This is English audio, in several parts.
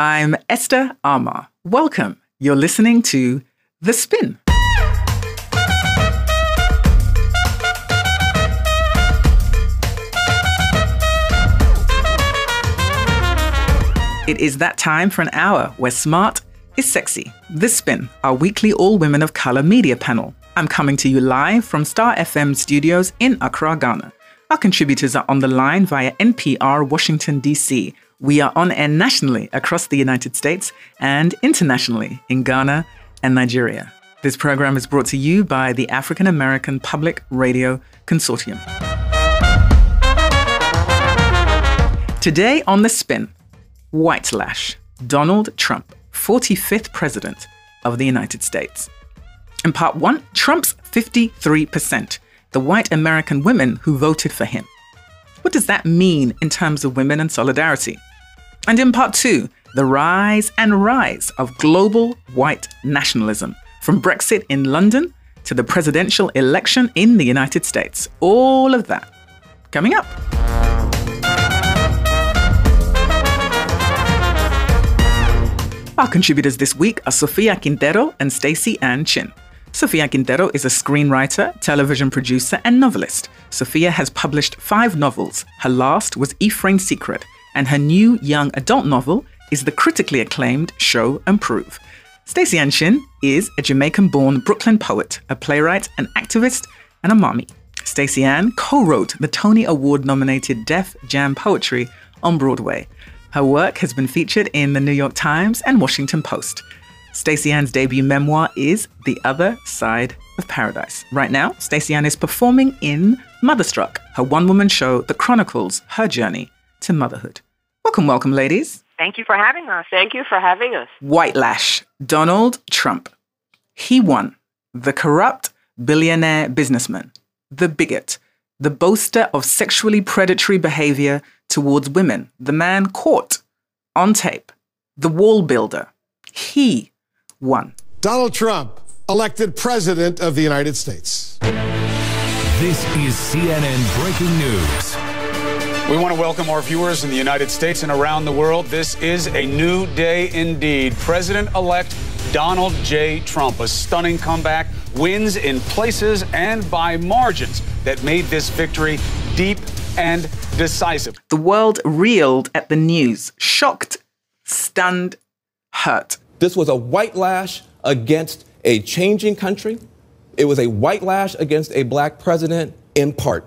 I'm Esther Armah. Welcome. You're listening to The Spin. It is that time for an hour where smart is sexy. The Spin, our weekly all women of color media panel. I'm coming to you live from Star FM studios in Accra, Ghana. Our contributors are on the line via NPR Washington, D.C. We are on air nationally across the United States and internationally in Ghana and Nigeria. This program is brought to you by the African American Public Radio Consortium. Today on The Spin, White Lash, Donald Trump, 45th President of the United States. In part one, Trump's 53%, the white American women who voted for him. What does that mean in terms of women and solidarity? And in part two, the rise and rise of global white nationalism, from Brexit in London to the presidential election in the United States. All of that coming up. Our contributors this week are Sofia Quintero and Staceyann Chin. Sofia Quintero is a screenwriter, television producer, and novelist. Sofia has published five novels. Her last was Efrain's Secret, and her new young adult novel is the critically acclaimed Show and Prove. Staceyann Chin is a Jamaican born Brooklyn poet, a playwright, an activist, and a mommy. Staceyann co wrote the Tony Award nominated Def Jam Poetry on Broadway. Her work has been featured in the New York Times and Washington Post. Staceyann's debut memoir is The Other Side of Paradise. Right now, Staceyann is performing in Motherstruck, her one woman show that chronicles her journey to motherhood. Welcome, welcome, ladies. Thank you for having us. Thank you for having us. White Lash, Donald Trump. He won. The corrupt billionaire businessman, the bigot, the boaster of sexually predatory behavior towards women, the man caught on tape, the wall builder. He won. Donald Trump, elected president of the United States. This is CNN breaking news. We want to welcome our viewers in the United States and around the world. This is a new day indeed. President elect Donald J. Trump, a stunning comeback, wins in places and by margins that made this victory deep and decisive. The world reeled at the news, shocked, stunned, hurt. This was a white lash against a changing country. It was a white lash against a black president in part.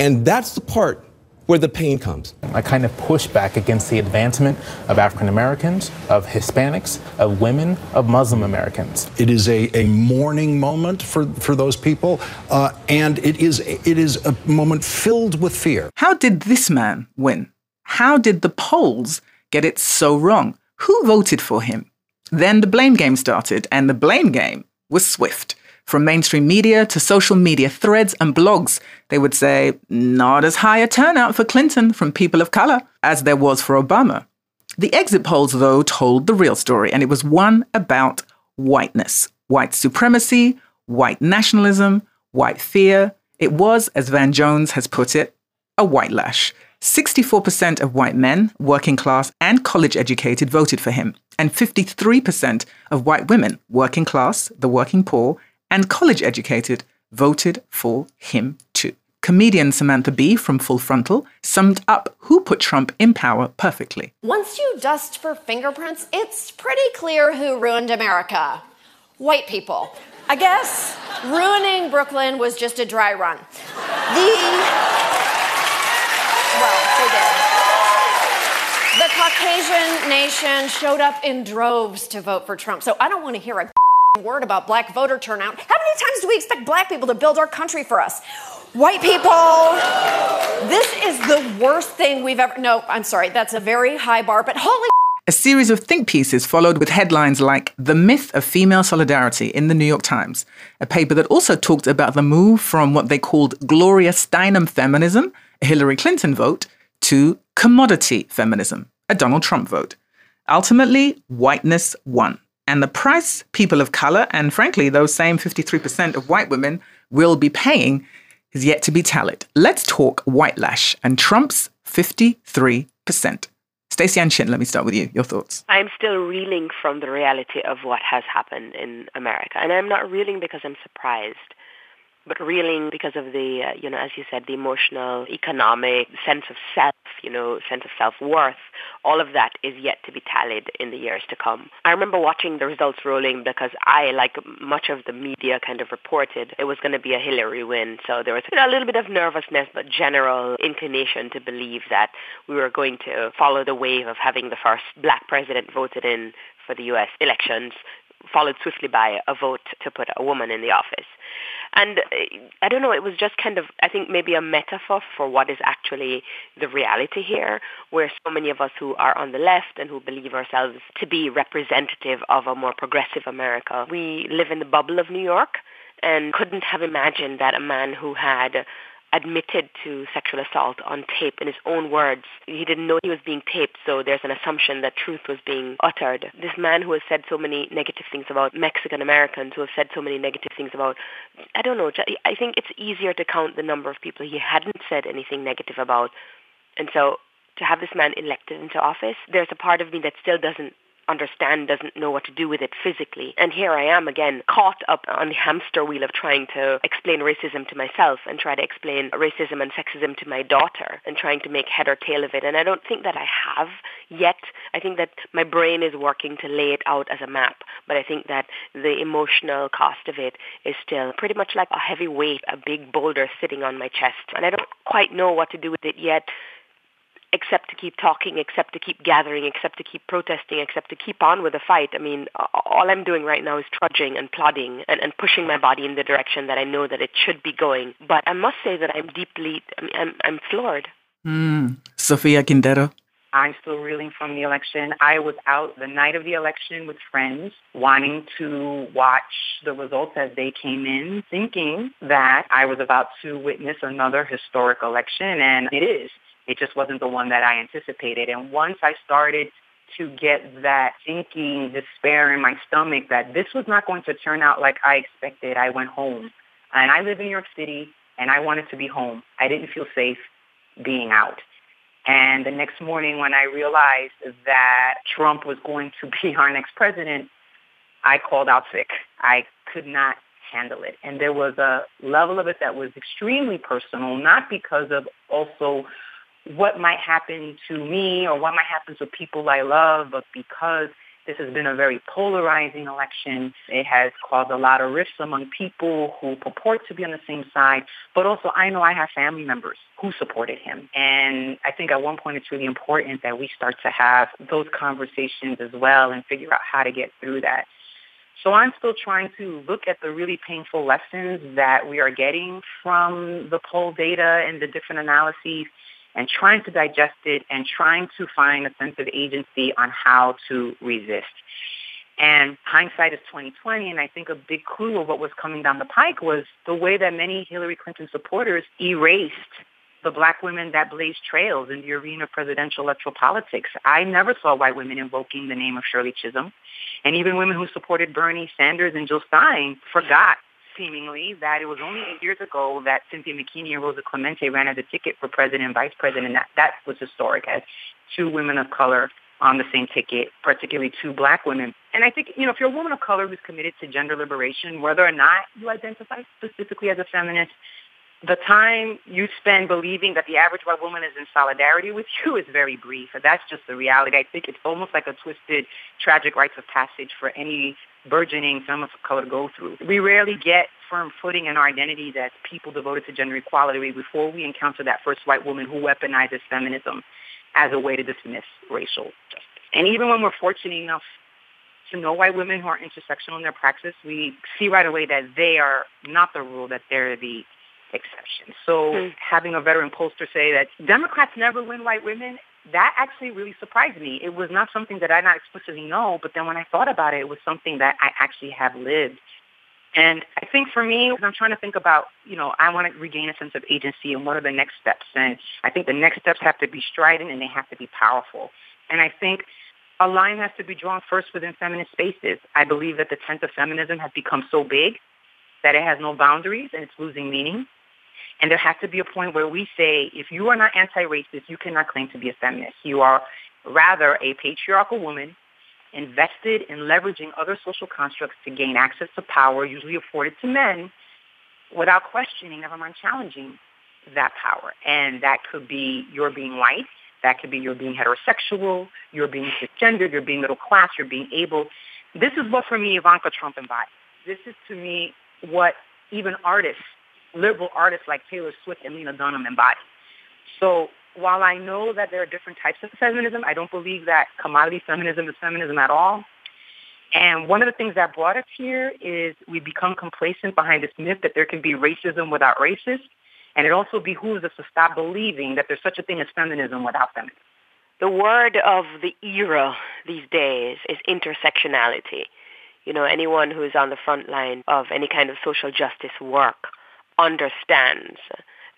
And that's the part where the pain comes. I kind of push back against the advancement of African Americans, of Hispanics, of women, of Muslim Americans. It is a, a mourning moment for, for those people, uh, and it is, it is a moment filled with fear. How did this man win? How did the polls get it so wrong? Who voted for him? Then the blame game started, and the blame game was swift. From mainstream media to social media threads and blogs, they would say, not as high a turnout for Clinton from people of color as there was for Obama. The exit polls, though, told the real story, and it was one about whiteness, white supremacy, white nationalism, white fear. It was, as Van Jones has put it, a white lash. 64% of white men, working class and college educated, voted for him, and 53% of white women, working class, the working poor, and college educated voted for him too. Comedian Samantha Bee from Full Frontal summed up who put Trump in power perfectly. Once you dust for fingerprints, it's pretty clear who ruined America white people. I guess ruining Brooklyn was just a dry run. The. Well, they did. The Caucasian nation showed up in droves to vote for Trump, so I don't want to hear a word about black voter turnout. How many times do we expect black people to build our country for us? White people, this is the worst thing we've ever. No, I'm sorry, that's a very high bar, but holy. A series of think pieces followed with headlines like The Myth of Female Solidarity in the New York Times, a paper that also talked about the move from what they called Gloria Steinem feminism, Hillary Clinton vote, to commodity feminism, a Donald Trump vote. Ultimately, whiteness won. And the price people of color, and frankly, those same 53% of white women will be paying, is yet to be tallied. Let's talk white lash and Trump's 53%. Staceyann Chin, let me start with you. Your thoughts? I'm still reeling from the reality of what has happened in America. And I'm not reeling because I'm surprised but reeling because of the, uh, you know, as you said, the emotional, economic sense of self, you know, sense of self-worth, all of that is yet to be tallied in the years to come. I remember watching the results rolling because I, like much of the media kind of reported, it was going to be a Hillary win. So there was you know, a little bit of nervousness, but general inclination to believe that we were going to follow the wave of having the first black president voted in for the U.S. elections followed swiftly by a vote to put a woman in the office. And uh, I don't know, it was just kind of, I think, maybe a metaphor for what is actually the reality here, where so many of us who are on the left and who believe ourselves to be representative of a more progressive America, we live in the bubble of New York and couldn't have imagined that a man who had admitted to sexual assault on tape in his own words. He didn't know he was being taped, so there's an assumption that truth was being uttered. This man who has said so many negative things about Mexican Americans, who have said so many negative things about, I don't know, I think it's easier to count the number of people he hadn't said anything negative about. And so to have this man elected into office, there's a part of me that still doesn't understand, doesn't know what to do with it physically. And here I am again, caught up on the hamster wheel of trying to explain racism to myself and try to explain racism and sexism to my daughter and trying to make head or tail of it. And I don't think that I have yet. I think that my brain is working to lay it out as a map, but I think that the emotional cost of it is still pretty much like a heavy weight, a big boulder sitting on my chest. And I don't quite know what to do with it yet except to keep talking, except to keep gathering, except to keep protesting, except to keep on with the fight. I mean, all I'm doing right now is trudging and plodding and, and pushing my body in the direction that I know that it should be going. But I must say that I'm deeply, I mean, I'm, I'm floored. Mm. Sofia Quintero. I'm still reeling from the election. I was out the night of the election with friends wanting to watch the results as they came in, thinking that I was about to witness another historic election, and it is. It just wasn't the one that I anticipated. And once I started to get that sinking despair in my stomach that this was not going to turn out like I expected, I went home. And I live in New York City, and I wanted to be home. I didn't feel safe being out. And the next morning when I realized that Trump was going to be our next president, I called out sick. I could not handle it. And there was a level of it that was extremely personal, not because of also what might happen to me or what might happen to people I love, but because this has been a very polarizing election. It has caused a lot of rifts among people who purport to be on the same side, but also I know I have family members who supported him. And I think at one point it's really important that we start to have those conversations as well and figure out how to get through that. So I'm still trying to look at the really painful lessons that we are getting from the poll data and the different analyses and trying to digest it and trying to find a sense of agency on how to resist. And hindsight is 2020, and I think a big clue of what was coming down the pike was the way that many Hillary Clinton supporters erased the black women that blazed trails in the arena of presidential electoral politics. I never saw white women invoking the name of Shirley Chisholm. And even women who supported Bernie Sanders and Jill Stein forgot seemingly that it was only eight years ago that Cynthia McKinney and Rosa Clemente ran as a ticket for president and vice president. That, that was historic as two women of color on the same ticket, particularly two black women. And I think, you know, if you're a woman of color who's committed to gender liberation, whether or not you identify specifically as a feminist, the time you spend believing that the average white woman is in solidarity with you is very brief. And that's just the reality. I think it's almost like a twisted, tragic rites of passage for any burgeoning feminist of color go through. We rarely get firm footing in our identities as people devoted to gender equality before we encounter that first white woman who weaponizes feminism as a way to dismiss racial justice. And even when we're fortunate enough to know white women who are intersectional in their praxis, we see right away that they are not the rule, that they're the exception. So mm. having a veteran pollster say that Democrats never win white women that actually really surprised me. It was not something that I not explicitly know, but then when I thought about it, it was something that I actually have lived. And I think for me, I'm trying to think about, you know, I want to regain a sense of agency and what are the next steps. And I think the next steps have to be strident and they have to be powerful. And I think a line has to be drawn first within feminist spaces. I believe that the tent of feminism has become so big that it has no boundaries and it's losing meaning. And there has to be a point where we say, if you are not anti-racist, you cannot claim to be a feminist. You are Rather, a patriarchal woman invested in leveraging other social constructs to gain access to power, usually afforded to men, without questioning, never mind challenging that power. And that could be your being white, that could be your being heterosexual, your being cisgendered, your being middle class, your being able. This is what, for me, Ivanka Trump embodies. This is, to me, what even artists, liberal artists like Taylor Swift and Lena Dunham embody. So while I know that there are different types of feminism, I don't believe that commodity feminism is feminism at all. And one of the things that brought us here is we become complacent behind this myth that there can be racism without racists. And it also behooves us to stop believing that there's such a thing as feminism without feminism. The word of the era these days is intersectionality. You know, anyone who is on the front line of any kind of social justice work understands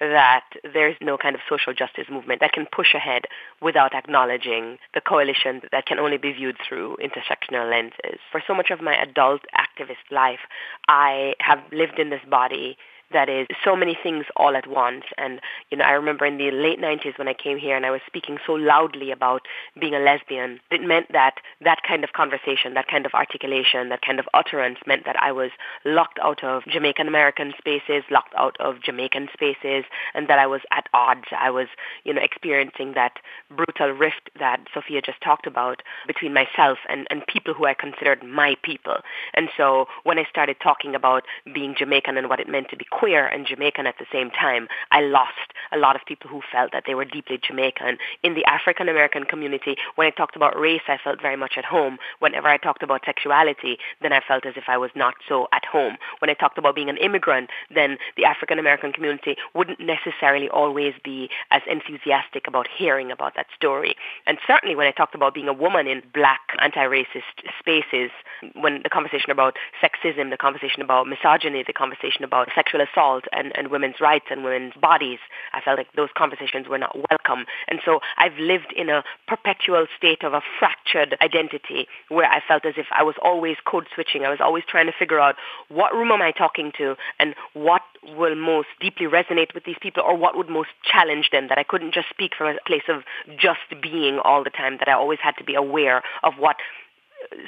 that there's no kind of social justice movement that can push ahead without acknowledging the coalition that can only be viewed through intersectional lenses. For so much of my adult activist life, I have lived in this body that is so many things all at once. And, you know, I remember in the late 90s when I came here and I was speaking so loudly about being a lesbian, it meant that that kind of conversation, that kind of articulation, that kind of utterance meant that I was locked out of Jamaican American spaces, locked out of Jamaican spaces, and that I was at odds. I was, you know, experiencing that brutal rift that Sofia just talked about between myself and, and people who I considered my people. And so when I started talking about being Jamaican and what it meant to be queer and Jamaican at the same time, I lost a lot of people who felt that they were deeply Jamaican. In the African American community, when I talked about race, I felt very much at home. Whenever I talked about sexuality, then I felt as if I was not so at home. When I talked about being an immigrant, then the African American community wouldn't necessarily always be as enthusiastic about hearing about that story. And certainly when I talked about being a woman in black anti-racist spaces, when the conversation about sexism, the conversation about misogyny, the conversation about sexual assault and, and women's rights and women's bodies. I felt like those conversations were not welcome. And so I've lived in a perpetual state of a fractured identity where I felt as if I was always code switching. I was always trying to figure out what room am I talking to and what will most deeply resonate with these people or what would most challenge them that I couldn't just speak from a place of just being all the time, that I always had to be aware of what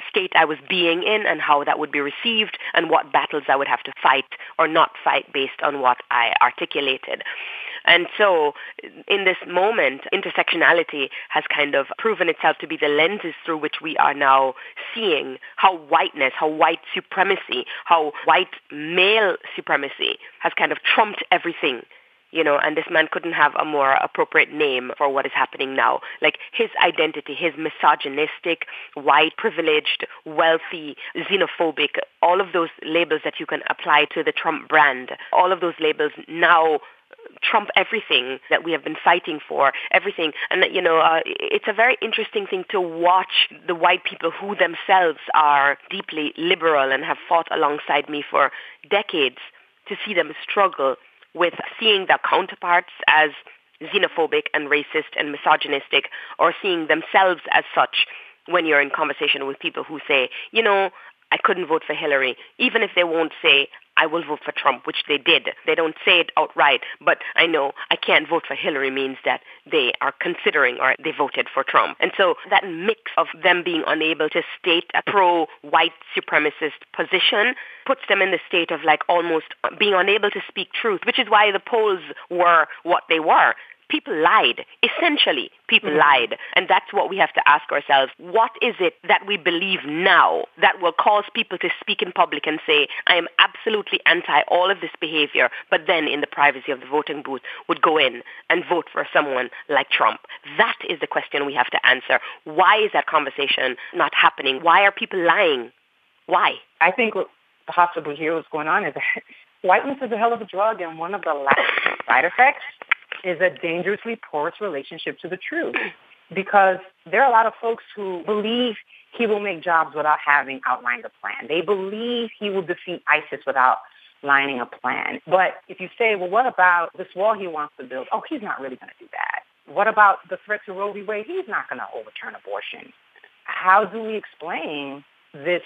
state I was being in and how that would be received and what battles I would have to fight or not fight based on what I articulated. And so in this moment, intersectionality has kind of proven itself to be the lenses through which we are now seeing how whiteness, how white supremacy, how white male supremacy has kind of trumped everything you know, and this man couldn't have a more appropriate name for what is happening now. Like his identity, his misogynistic, white, privileged, wealthy, xenophobic, all of those labels that you can apply to the Trump brand, all of those labels now trump everything that we have been fighting for, everything. And, you know, uh, it's a very interesting thing to watch the white people who themselves are deeply liberal and have fought alongside me for decades to see them struggle with seeing their counterparts as xenophobic and racist and misogynistic or seeing themselves as such when you're in conversation with people who say, you know, I couldn't vote for Hillary, even if they won't say, I will vote for Trump, which they did. They don't say it outright, but I know I can't vote for Hillary means that they are considering or they voted for Trump. And so that mix of them being unable to state a pro-white supremacist position puts them in the state of like almost being unable to speak truth, which is why the polls were what they were people lied. Essentially, people mm-hmm. lied. And that's what we have to ask ourselves. What is it that we believe now that will cause people to speak in public and say, I am absolutely anti all of this behavior, but then in the privacy of the voting booth would go in and vote for someone like Trump? That is the question we have to answer. Why is that conversation not happening? Why are people lying? Why? I think what possibly here what's going on is that whiteness is a hell of a drug, and one of the last side effects is a dangerously porous relationship to the truth because there are a lot of folks who believe he will make jobs without having outlined a plan. They believe he will defeat ISIS without lining a plan. But if you say, well, what about this wall he wants to build? Oh, he's not really going to do that. What about the threat to Roe v. Wade? He's not going to overturn abortion. How do we explain this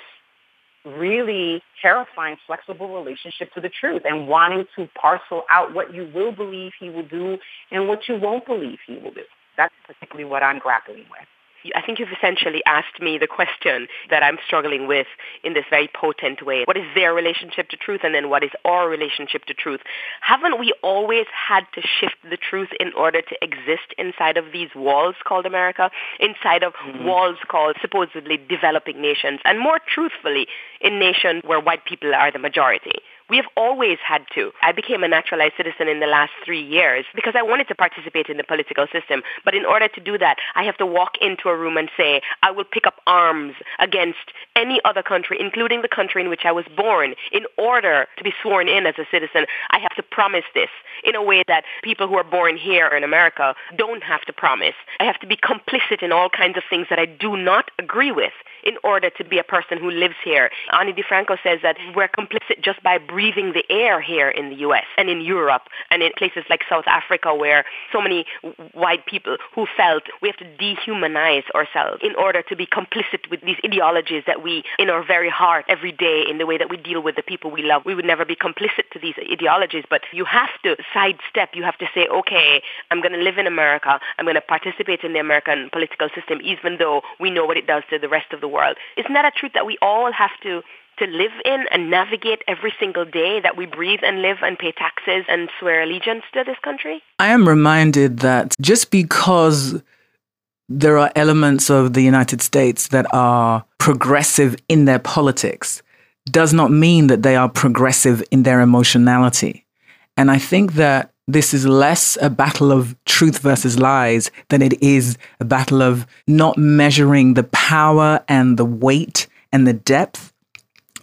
really terrifying, flexible relationship to the truth and wanting to parcel out what you will believe he will do and what you won't believe he will do. That's particularly what I'm grappling with. I think you've essentially asked me the question that I'm struggling with in this very potent way. What is their relationship to truth and then what is our relationship to truth? Haven't we always had to shift the truth in order to exist inside of these walls called America, inside of mm-hmm. walls called supposedly developing nations, and more truthfully, in nations where white people are the majority? We have always had to. I became a naturalized citizen in the last three years because I wanted to participate in the political system. But in order to do that, I have to walk into a room and say, I will pick up arms against any other country, including the country in which I was born. In order to be sworn in as a citizen, I have to promise this in a way that people who are born here in America don't have to promise. I have to be complicit in all kinds of things that I do not agree with in order to be a person who lives here. Ani DiFranco says that we're complicit just by breathing the air here in the US and in Europe and in places like South Africa where so many white people who felt we have to dehumanize ourselves in order to be complicit with these ideologies that we, in our very heart, every day, in the way that we deal with the people we love, we would never be complicit to these ideologies. But you have to sidestep. You have to say, okay, I'm going to live in America. I'm going to participate in the American political system, even though we know what it does to the rest of the world. Isn't that a truth that we all have to to live in and navigate every single day that we breathe and live and pay taxes and swear allegiance to this country? I am reminded that just because there are elements of the United States that are progressive in their politics does not mean that they are progressive in their emotionality. And I think that this is less a battle of truth versus lies than it is a battle of not measuring the power and the weight and the depth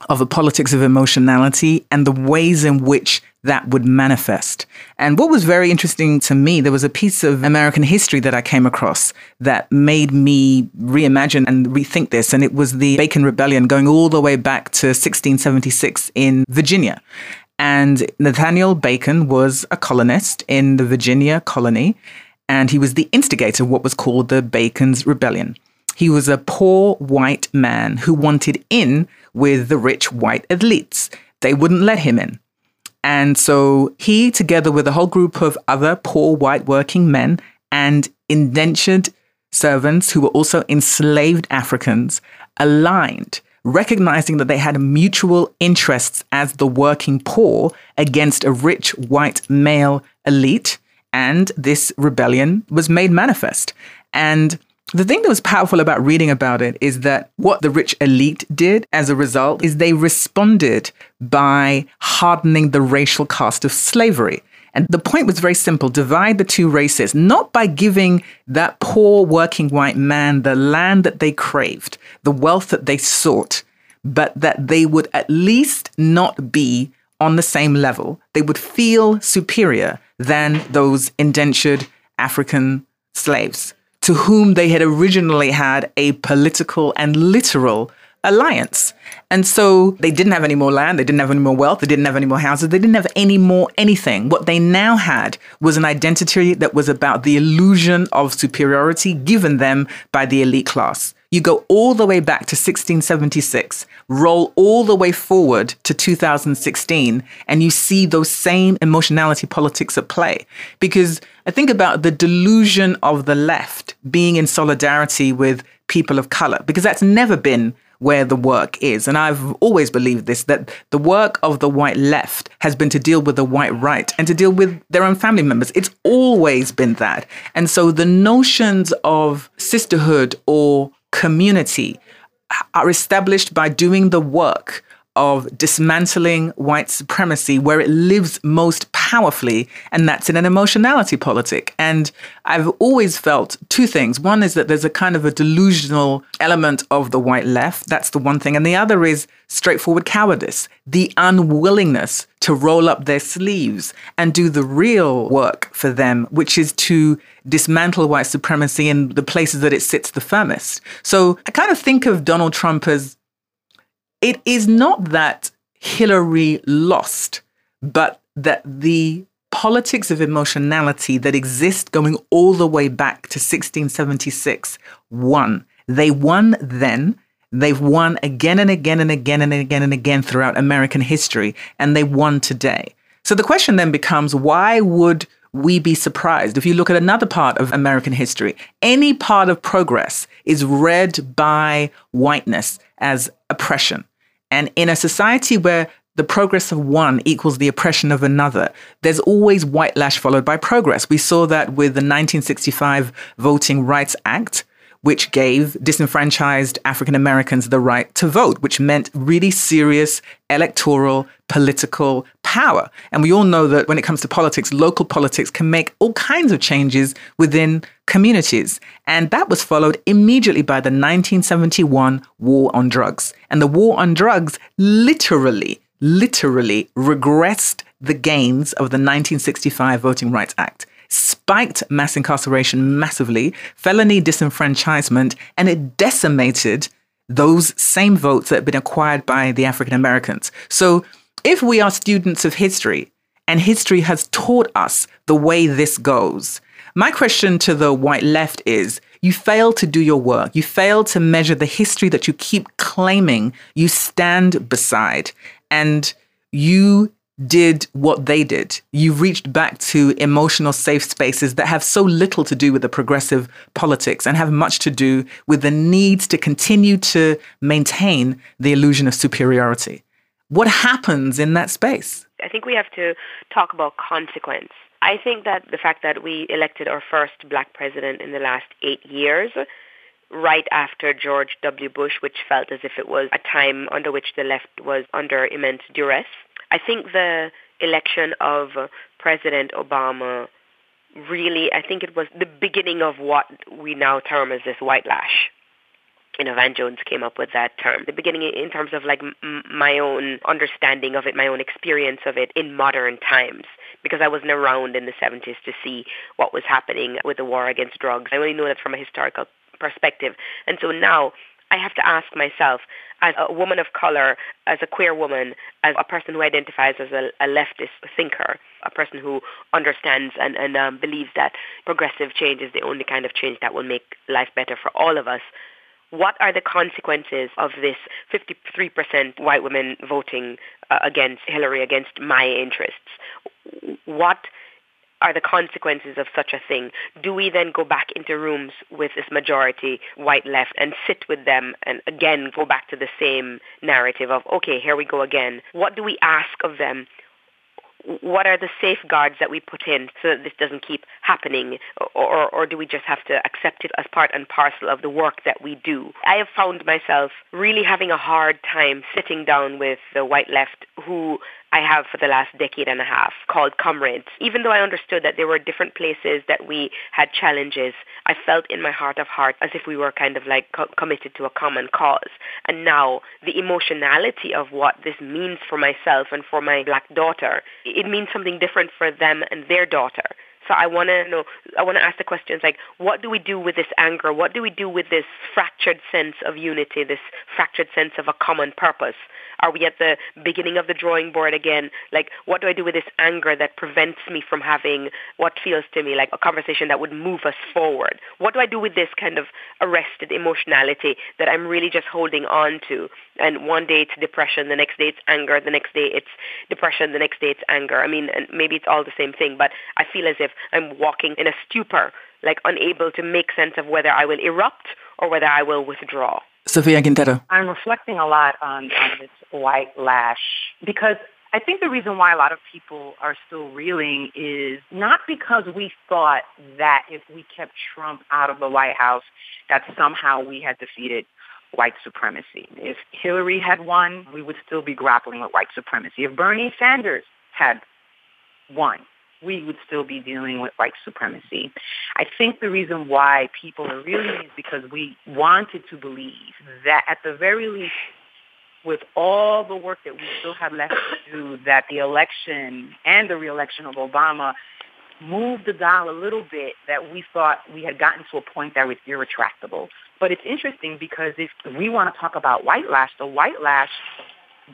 of a politics of emotionality and the ways in which that would manifest. And what was very interesting to me, there was a piece of American history that I came across that made me reimagine and rethink this. And it was the Bacon Rebellion going all the way back to 1676 in Virginia. And Nathaniel Bacon was a colonist in the Virginia colony, and he was the instigator of what was called the Bacon's Rebellion. He was a poor white man who wanted in with the rich white elites. They wouldn't let him in. And so he, together with a whole group of other poor white working men and indentured servants who were also enslaved Africans, aligned recognizing that they had mutual interests as the working poor against a rich white male elite. And this rebellion was made manifest. And the thing that was powerful about reading about it is that what the rich elite did as a result is they responded by hardening the racial cost of slavery. And the point was very simple divide the two races, not by giving that poor working white man the land that they craved, the wealth that they sought, but that they would at least not be on the same level. They would feel superior than those indentured African slaves to whom they had originally had a political and literal alliance. And so they didn't have any more land, they didn't have any more wealth, they didn't have any more houses, they didn't have any more anything. What they now had was an identity that was about the illusion of superiority given them by the elite class. You go all the way back to 1676, roll all the way forward to 2016, and you see those same emotionality politics at play. Because I think about the delusion of the left being in solidarity with people of color, because that's never been where the work is. And I've always believed this that the work of the white left has been to deal with the white right and to deal with their own family members. It's always been that. And so the notions of sisterhood or community are established by doing the work of dismantling white supremacy where it lives most powerfully, and that's in an emotionality politic. And I've always felt two things. One is that there's a kind of a delusional element of the white left. That's the one thing. And the other is straightforward cowardice, the unwillingness to roll up their sleeves and do the real work for them, which is to dismantle white supremacy in the places that it sits the firmest. So I kind of think of Donald Trump as it is not that Hillary lost, but that the politics of emotionality that exist going all the way back to 1676 won. They won then. They've won again and again and again and again and again throughout American history, and they won today. So the question then becomes why would we be surprised? If you look at another part of American history, any part of progress is read by whiteness as oppression. And in a society where the progress of one equals the oppression of another. There's always white lash followed by progress. We saw that with the 1965 Voting Rights Act, which gave disenfranchised African Americans the right to vote, which meant really serious electoral political power. And we all know that when it comes to politics, local politics can make all kinds of changes within communities. And that was followed immediately by the 1971 war on drugs. And the war on drugs literally literally regressed the gains of the 1965 Voting Rights Act, spiked mass incarceration massively, felony disenfranchisement, and it decimated those same votes that had been acquired by the African Americans. So if we are students of history, and history has taught us the way this goes, my question to the white left is you fail to do your work. You fail to measure the history that you keep claiming you stand beside and you did what they did. You reached back to emotional safe spaces that have so little to do with the progressive politics and have much to do with the needs to continue to maintain the illusion of superiority. What happens in that space? I think we have to talk about consequence. I think that the fact that we elected our first black president in the last eight years right after George W. Bush, which felt as if it was a time under which the left was under immense duress. I think the election of President Obama really, I think it was the beginning of what we now term as this white lash. You know, Van Jones came up with that term. The beginning in terms of like m- my own understanding of it, my own experience of it in modern times because I wasn't around in the 70s to see what was happening with the war against drugs. I only know that from a historical perspective. And so now I have to ask myself, as a woman of color, as a queer woman, as a person who identifies as a, a leftist thinker, a person who understands and, and um, believes that progressive change is the only kind of change that will make life better for all of us. What are the consequences of this 53% white women voting uh, against Hillary, against my interests? What are the consequences of such a thing? Do we then go back into rooms with this majority white left and sit with them and again go back to the same narrative of, okay, here we go again? What do we ask of them? What are the safeguards that we put in so that this doesn't keep happening? Or, or or, do we just have to accept it as part and parcel of the work that we do? I have found myself really having a hard time sitting down with the white left who I have for the last decade and a half called Comrades. Even though I understood that there were different places that we had challenges, I felt in my heart of heart as if we were kind of like co- committed to a common cause. And now the emotionality of what this means for myself and for my black daughter, it means something different for them and their daughter. So I want to know, I want to ask the questions like, what do we do with this anger? What do we do with this fractured sense of unity, this fractured sense of a common purpose? Are we at the beginning of the drawing board again? Like, what do I do with this anger that prevents me from having what feels to me like a conversation that would move us forward? What do I do with this kind of arrested emotionality that I'm really just holding on to? And one day it's depression, the next day it's anger, the next day it's depression, the next day it's anger. I mean, and maybe it's all the same thing, but I feel as if I'm walking in a stupor, like unable to make sense of whether I will erupt or whether I will withdraw. Sofia Quintero. I'm reflecting a lot on, on this white lash because I think the reason why a lot of people are still reeling is not because we thought that if we kept Trump out of the White House, that somehow we had defeated white supremacy. If Hillary had won, we would still be grappling with white supremacy. If Bernie Sanders had won, we would still be dealing with white supremacy. I think the reason why people are reeling is because we wanted to believe that at the very least, with all the work that we still have left to do, that the election and the reelection of Obama moved the dial a little bit that we thought we had gotten to a point that was irretractable. But it's interesting because if we want to talk about white lash, the white lash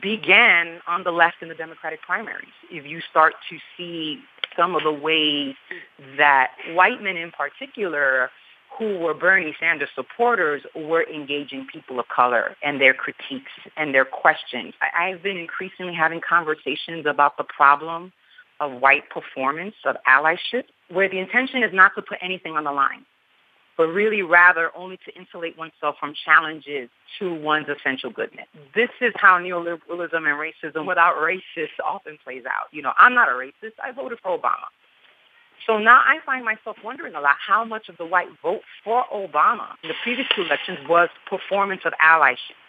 began on the left in the Democratic primaries. If you start to see some of the ways that white men in particular who were Bernie Sanders supporters were engaging people of color and their critiques and their questions. I, I've been increasingly having conversations about the problem of white performance of allyship where the intention is not to put anything on the line, but really rather only to insulate oneself from challenges to one's essential goodness. This is how neoliberalism and racism without racist often plays out. You know, I'm not a racist. I voted for Obama. So now I find myself wondering a lot how much of the white vote for Obama in the previous two elections was performance of allyship.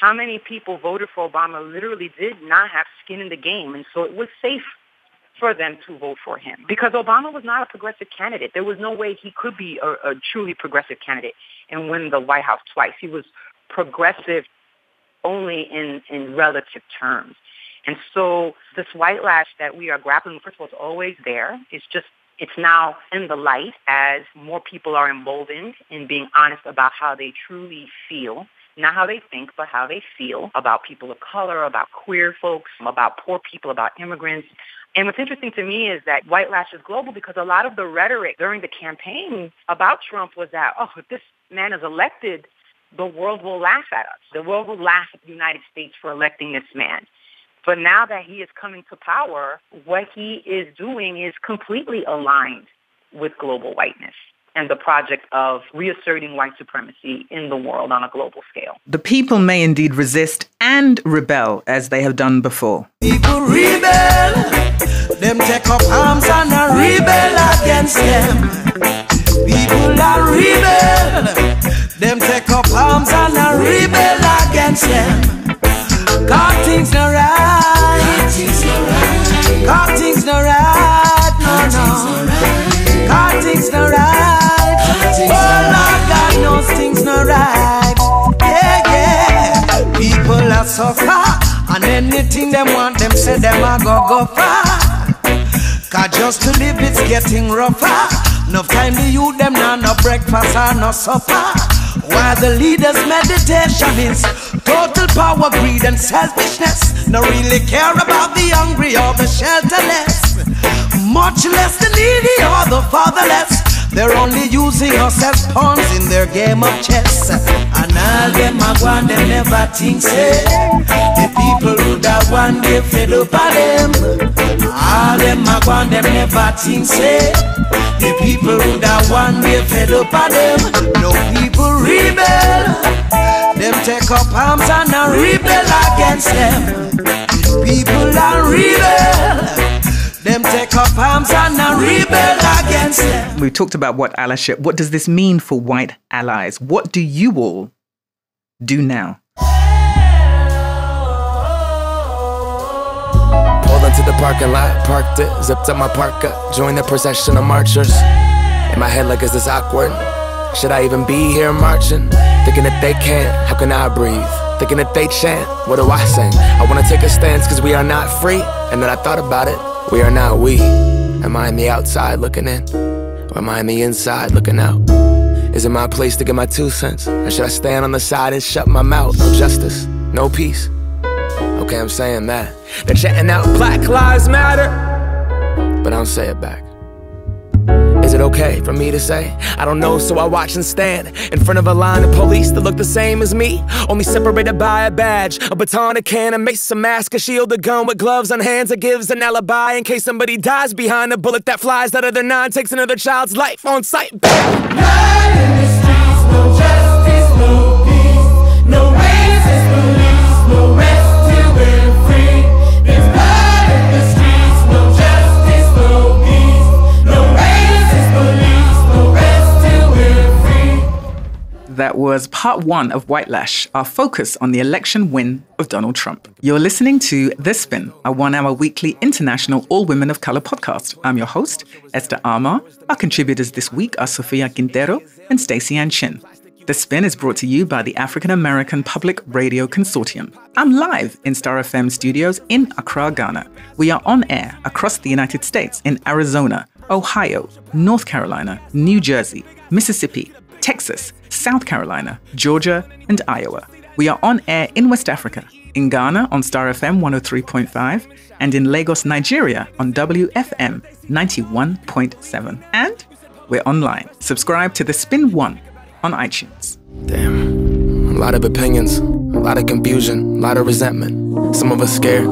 How many people voted for Obama literally did not have skin in the game, and so it was safe for them to vote for him because Obama was not a progressive candidate. There was no way he could be a, a truly progressive candidate and win the White House twice. He was progressive only in, in relative terms. And so this white lash that we are grappling with, first of all, it's always there. It's just, it's now in the light as more people are emboldened in being honest about how they truly feel. Not how they think, but how they feel about people of color, about queer folks, about poor people, about immigrants, and what's interesting to me is that white lash is global because a lot of the rhetoric during the campaign about Trump was that, oh, if this man is elected, the world will laugh at us. The world will laugh at the United States for electing this man. But now that he is coming to power, what he is doing is completely aligned with global whiteness and the project of reasserting white supremacy in the world on a global scale. The people may indeed resist and rebel as they have done before. People rebel, them take up arms and a rebel against them. People are rebel, them take up arms and a rebel against them. God things not right, God things not right, no no. God things not right. Oh Lord, God knows things not right. Yeah, yeah. People are suffer, and anything them want, them say them a go go far. Cause just to live it's getting rougher. No time the youth them now no breakfast or no supper. While the leaders' meditation is total power, greed, and selfishness. No really care about the hungry or the shelterless, much less the needy or the fatherless. They're only using us as pawns in their game of chess. And all them a one, them never think say the people who that one they fed up of them. All them a one, them never think say the people who that one they fed up of them. No people rebel. Them take up arms and a rebel against them. People are rebel. Them take up arms and rebel against them. We talked about what allyship. What does this mean for white allies? What do you all do now? Pulled into the parking lot, parked it, zipped up my parka, joined the procession of marchers. In my head, like, is this awkward? Should I even be here marching? Thinking that they can't, how can I breathe? Thinking that they chant, what do I sing? I wanna take a stance cause we are not free. And then I thought about it, we are not we. Am I on the outside looking in? Or am I on the inside looking out? Is it my place to get my two cents? Or should I stand on the side and shut my mouth? No justice, no peace. Okay, I'm saying that. They're chanting out Black Lives Matter, but I don't say it back. Is it okay for me to say? I don't know, so I watch and stand in front of a line of police that look the same as me. Only separated by a badge, a baton, a can, a mace, a mask, a shield, a gun with gloves on hands that gives an alibi in case somebody dies behind a bullet that flies out of their nine, takes another child's life on sight. That was part one of White Lash, our focus on the election win of Donald Trump. You're listening to The Spin, a one hour weekly international all women of color podcast. I'm your host, Esther Armah. Our contributors this week are Sofia Quintero and Staceyann Chin. The Spin is brought to you by the African American Public Radio Consortium. I'm live in Star FM studios in Accra, Ghana. We are on air across the United States in Arizona, Ohio, North Carolina, New Jersey, Mississippi, Texas, South Carolina, Georgia, and Iowa. We are on air in West Africa, in Ghana on Star FM 103.5, and in Lagos, Nigeria on WFM 91.7. And we're online. Subscribe to The Spin One on iTunes. Damn. A lot of opinions, a lot of confusion, a lot of resentment. Some of us scared,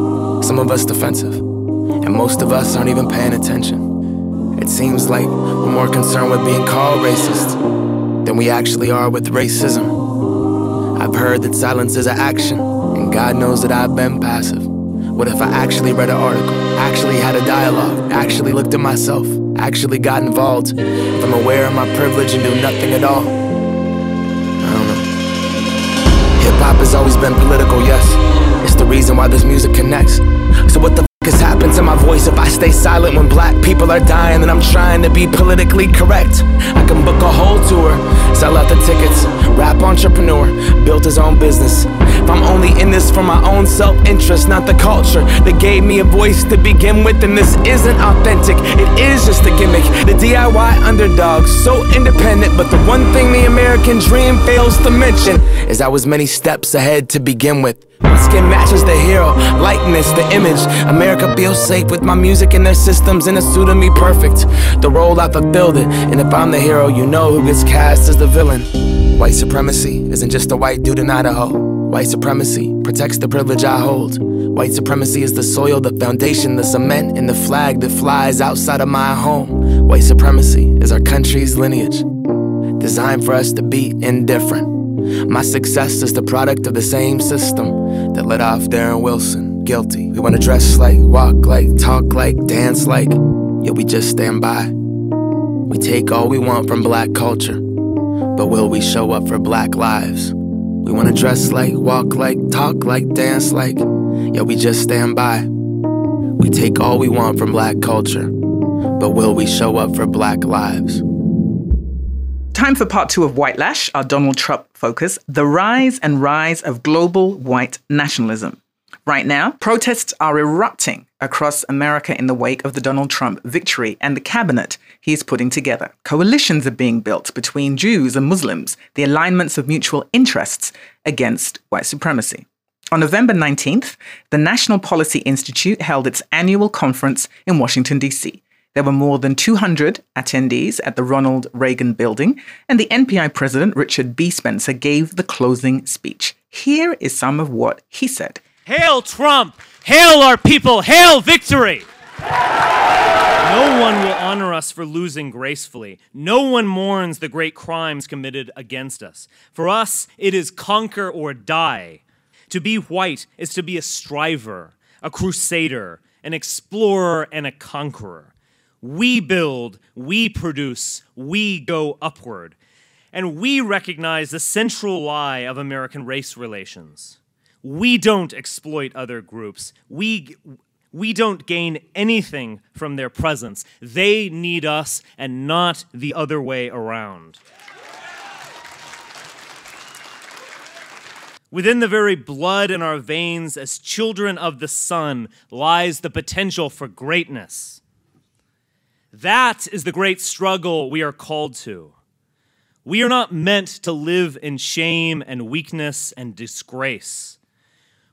some of us defensive. And most of us aren't even paying attention. It seems like we're more concerned with being called racist than we actually are with racism. I've heard that silence is an action, and God knows that I've been passive. What if I actually read an article, actually had a dialogue, actually looked at myself, actually got involved? If I'm aware of my privilege and do nothing at all? I don't know. Hip hop has always been political, yes. It's the reason why this music connects. So what the has happened to my voice if I stay silent when black people are dying and I'm trying to be politically correct? I can book a whole tour, sell out the tickets, rap entrepreneur, built his own business. If I'm only in this for my own self-interest, not the culture that gave me a voice to begin with, then this isn't authentic. It is just a gimmick. The DIY underdog, so independent, but the one thing the American dream fails to mention is I was many steps ahead to begin with. My skin matches the hero, likeness, the image. America feels safe with my music and their systems in a suit of me perfect. The role I fulfilled it, and if I'm the hero, you know who gets cast as the villain. White supremacy isn't just a white dude in Idaho. White supremacy protects the privilege I hold. White supremacy is the soil, the foundation, the cement, and the flag that flies outside of my home. White supremacy is our country's lineage, designed for us to be indifferent. My success is the product of the same system that let off Darren Wilson guilty. We wanna dress like, walk like, talk like, dance like, yet we just stand by. We take all we want from black culture, but will we show up for black lives? We wanna dress like, walk like, talk like, dance like, yet we just stand by. We take all we want from black culture, but will we show up for black lives? Time for part two of White Lash, our Donald Trump focus the rise and rise of global white nationalism. Right now, protests are erupting across America in the wake of the Donald Trump victory and the cabinet he is putting together. Coalitions are being built between Jews and Muslims, the alignments of mutual interests against white supremacy. On November 19th, the National Policy Institute held its annual conference in Washington, D.C. There were more than 200 attendees at the Ronald Reagan Building, and the NPI president, Richard B. Spencer, gave the closing speech. Here is some of what he said. Hail Trump! Hail our people! Hail victory! No one will honor us for losing gracefully. No one mourns the great crimes committed against us. For us, it is conquer or die. To be white is to be a striver, a crusader, an explorer, and a conqueror. We build, we produce, we go upward. And we recognize the central lie of American race relations. We don't exploit other groups. We, we don't gain anything from their presence. They need us and not the other way around. Within the very blood in our veins, as children of the sun, lies the potential for greatness. That is the great struggle we are called to. We are not meant to live in shame and weakness and disgrace.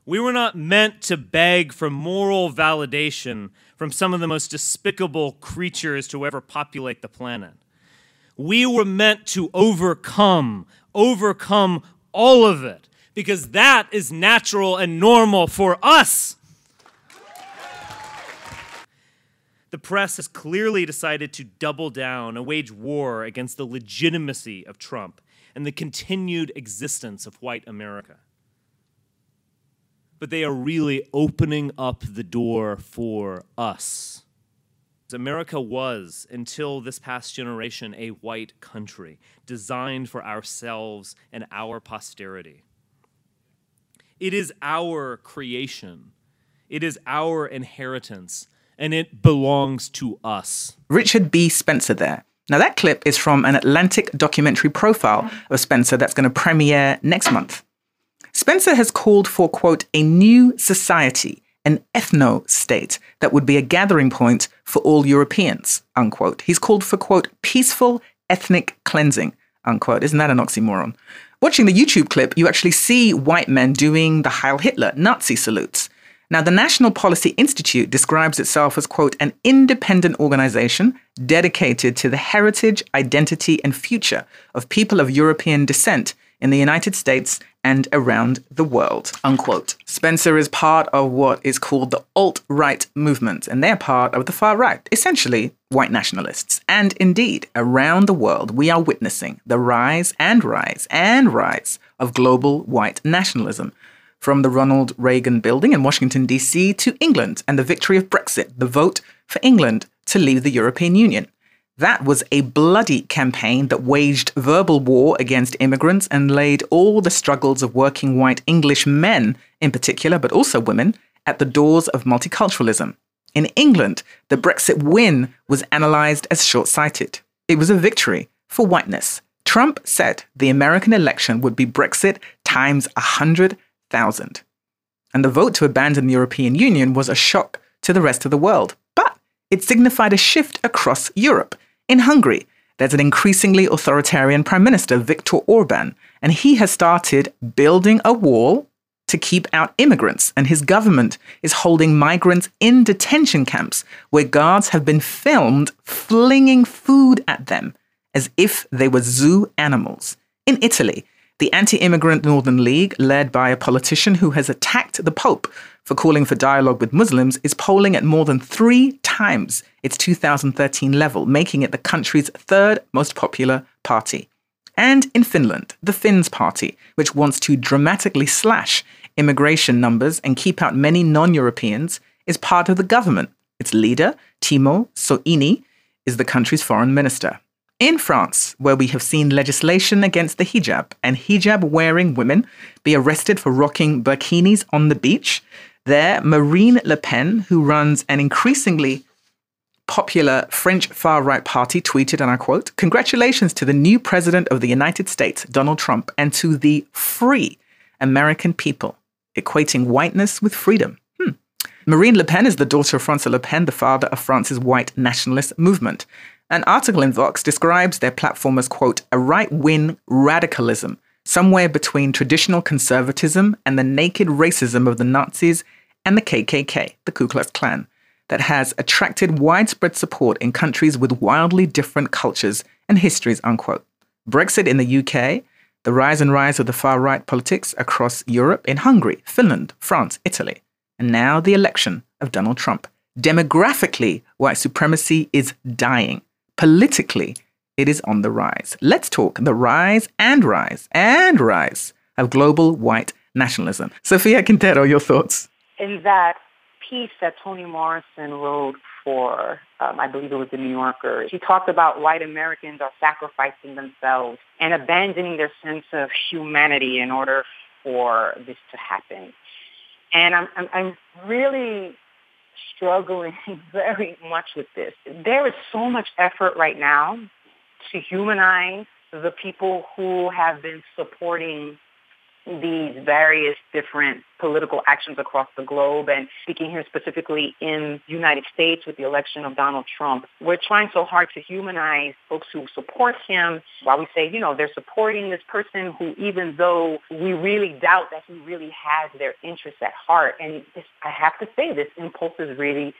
We were not meant to beg for moral validation from some of the most despicable creatures to ever populate the planet. We were meant to overcome, overcome all of it, because that is natural and normal for us. The press has clearly decided to double down and wage war against the legitimacy of Trump and the continued existence of white America. But they are really opening up the door for us. America was, until this past generation, a white country designed for ourselves and our posterity. It is our creation, it is our inheritance and it belongs to us. Richard B. Spencer there. Now, that clip is from an Atlantic documentary profile of Spencer that's going to premiere next month. Spencer has called for, quote, a new society, an ethno state that would be a gathering point for all Europeans, unquote. He's called for, quote, peaceful ethnic cleansing, unquote. Isn't that an oxymoron? Watching the YouTube clip, you actually see white men doing the Heil Hitler Nazi salutes. Now, the National Policy Institute describes itself as, quote, an independent organization dedicated to the heritage, identity, and future of people of European descent in the United States and around the world. Unquote. Spencer is part of what is called the alt right movement, and they're part of the far right, essentially white nationalists. And indeed, around the world, we are witnessing the rise and rise and rise of global white nationalism. From the Ronald Reagan building in Washington, D.C., to England and the victory of Brexit, the vote for England to leave the European Union. That was a bloody campaign that waged verbal war against immigrants and laid all the struggles of working white English men, in particular, but also women, at the doors of multiculturalism. In England, the Brexit win was analysed as short sighted. It was a victory for whiteness. Trump said the American election would be Brexit times 100,000. And the vote to abandon the European Union was a shock to the rest of the world. But it signified a shift across Europe. In Hungary, there's an increasingly authoritarian Prime Minister, Viktor Orban, and he has started building a wall to keep out immigrants, and his government is holding migrants in detention camps where guards have been filmed flinging food at them as if they were zoo animals. In Italy, the anti immigrant Northern League, led by a politician who has attacked the Pope for calling for dialogue with Muslims, is polling at more than three times its 2013 level, making it the country's third most popular party. And in Finland, the Finns Party, which wants to dramatically slash immigration numbers and keep out many non Europeans, is part of the government. Its leader, Timo Soini, is the country's foreign minister. In France, where we have seen legislation against the hijab and hijab wearing women be arrested for rocking bikinis on the beach, there, Marine Le Pen, who runs an increasingly popular French far right party, tweeted, and I quote, Congratulations to the new president of the United States, Donald Trump, and to the free American people, equating whiteness with freedom. Hmm. Marine Le Pen is the daughter of Francois Le Pen, the father of France's white nationalist movement. An article in Vox describes their platform as, quote, a right wing radicalism somewhere between traditional conservatism and the naked racism of the Nazis and the KKK, the Ku Klux Klan, that has attracted widespread support in countries with wildly different cultures and histories, unquote. Brexit in the UK, the rise and rise of the far right politics across Europe in Hungary, Finland, France, Italy, and now the election of Donald Trump. Demographically, white supremacy is dying. Politically, it is on the rise. Let's talk the rise and rise and rise of global white nationalism. Sofia Quintero, your thoughts? In that piece that Toni Morrison wrote for, um, I believe it was the New Yorker, she talked about white Americans are sacrificing themselves and abandoning their sense of humanity in order for this to happen. And I'm, I'm, I'm really struggling very much with this. There is so much effort right now to humanize the people who have been supporting these various different political actions across the globe and speaking here specifically in the United States with the election of Donald Trump. We're trying so hard to humanize folks who support him while we say, you know, they're supporting this person who even though we really doubt that he really has their interests at heart. And this, I have to say this impulse is really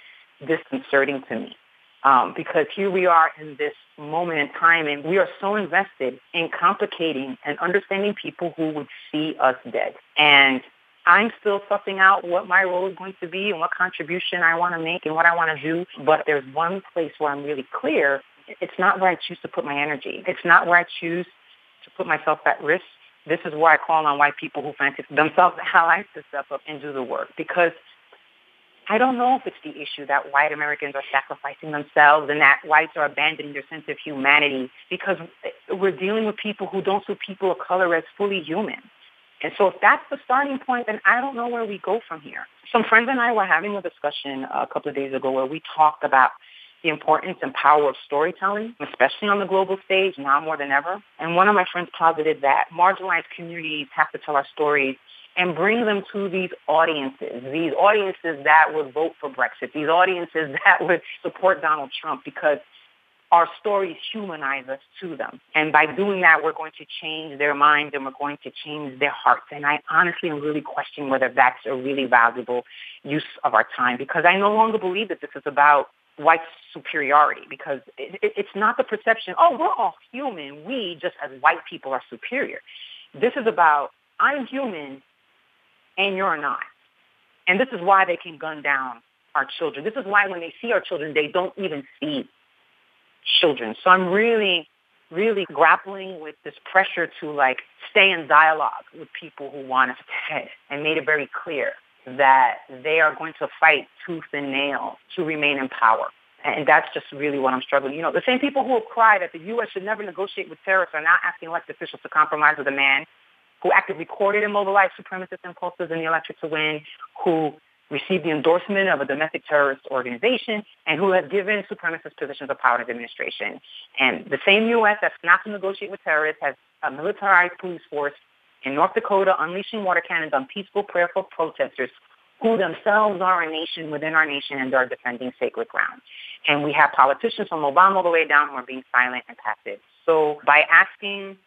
disconcerting to me um, because here we are in this moment in time and we are so invested in complicating and understanding people who would see us dead. And I'm still sussing out what my role is going to be and what contribution I want to make and what I want to do. But there's one place where I'm really clear. It's not where I choose to put my energy. It's not where I choose to put myself at risk. This is where I call on white people who fancy themselves allies to step up and do the work because I don't know if it's the issue that white Americans are sacrificing themselves and that whites are abandoning their sense of humanity because we're dealing with people who don't see people of color as fully human. And so if that's the starting point, then I don't know where we go from here. Some friends and I were having a discussion a couple of days ago where we talked about the importance and power of storytelling, especially on the global stage now more than ever. And one of my friends posited that marginalized communities have to tell our stories and bring them to these audiences, these audiences that would vote for Brexit, these audiences that would support Donald Trump because our stories humanize us to them. And by doing that, we're going to change their minds and we're going to change their hearts. And I honestly am really questioning whether that's a really valuable use of our time because I no longer believe that this is about white superiority because it, it, it's not the perception, oh, we're all human. We, just as white people, are superior. This is about I'm human and you're not. And this is why they can gun down our children. This is why when they see our children, they don't even see children. So I'm really, really grappling with this pressure to like stay in dialogue with people who want us dead and made it very clear that they are going to fight tooth and nail to remain in power. And that's just really what I'm struggling. You know, the same people who have cried that the U.S. should never negotiate with terrorists are now asking elected officials to compromise with a man who actively courted and mobilized supremacist impulses in the electorate to win, who received the endorsement of a domestic terrorist organization, and who has given supremacist positions of power in the administration. And the same U.S. that's not to negotiate with terrorists has a militarized police force in North Dakota unleashing water cannons on peaceful, prayerful protesters who themselves are a nation within our nation and are defending sacred ground. And we have politicians from Obama all the way down who are being silent and passive. So by asking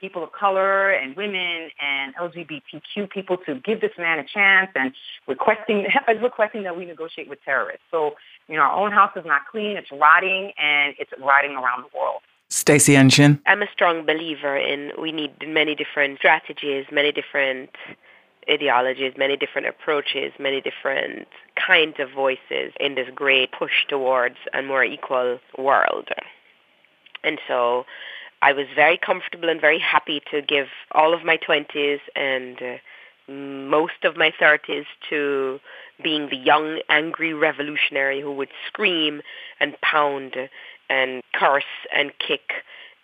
people of color and women and LGBTQ people to give this man a chance and requesting requesting that we negotiate with terrorists. So, you know, our own house is not clean, it's rotting and it's rotting around the world. Staceyann Chin. I'm a strong believer in we need many different strategies, many different ideologies, many different approaches, many different kinds of voices in this great push towards a more equal world. And so I was very comfortable and very happy to give all of my 20s and uh, most of my 30s to being the young, angry revolutionary who would scream and pound and curse and kick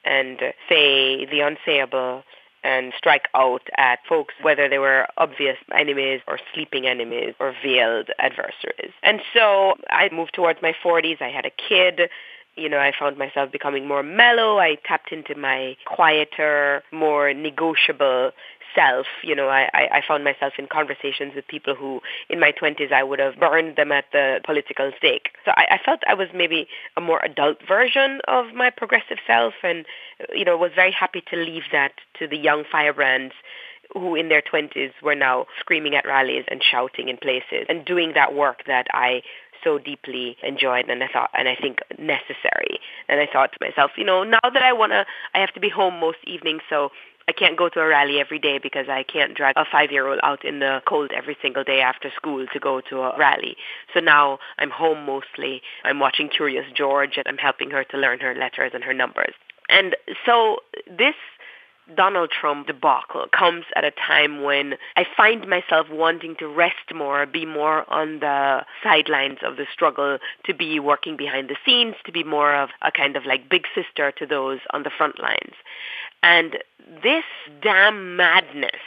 and say the unsayable and strike out at folks, whether they were obvious enemies or sleeping enemies or veiled adversaries. And so I moved towards my 40s. I had a kid you know, I found myself becoming more mellow. I tapped into my quieter, more negotiable self. You know, I, I found myself in conversations with people who, in my 20s, I would have burned them at the political stake. So I, I felt I was maybe a more adult version of my progressive self and, you know, was very happy to leave that to the young firebrands who in their 20s were now screaming at rallies and shouting in places and doing that work that I so deeply enjoyed and I thought and I think necessary. And I thought to myself, you know, now that I wanna I have to be home most evenings so I can't go to a rally every day because I can't drag a five-year-old out in the cold every single day after school to go to a rally. So now I'm home mostly. I'm watching Curious George and I'm helping her to learn her letters and her numbers. And so this Donald Trump debacle comes at a time when I find myself wanting to rest more, be more on the sidelines of the struggle, to be working behind the scenes, to be more of a kind of like big sister to those on the front lines. And this damn madness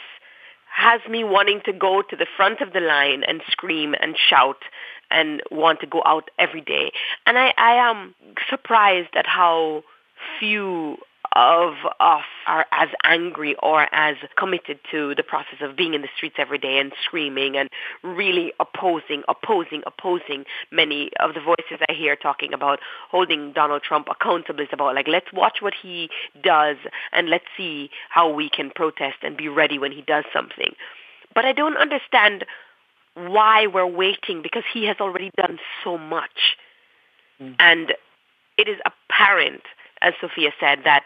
has me wanting to go to the front of the line and scream and shout and want to go out every day. And I, I am surprised at how few of us are as angry or as committed to the process of being in the streets every day and screaming and really opposing, opposing, opposing many of the voices I hear talking about holding Donald Trump accountable is about like let's watch what he does and let's see how we can protest and be ready when he does something. But I don't understand why we're waiting because he has already done so much. Mm. And it is apparent as Sofia said, that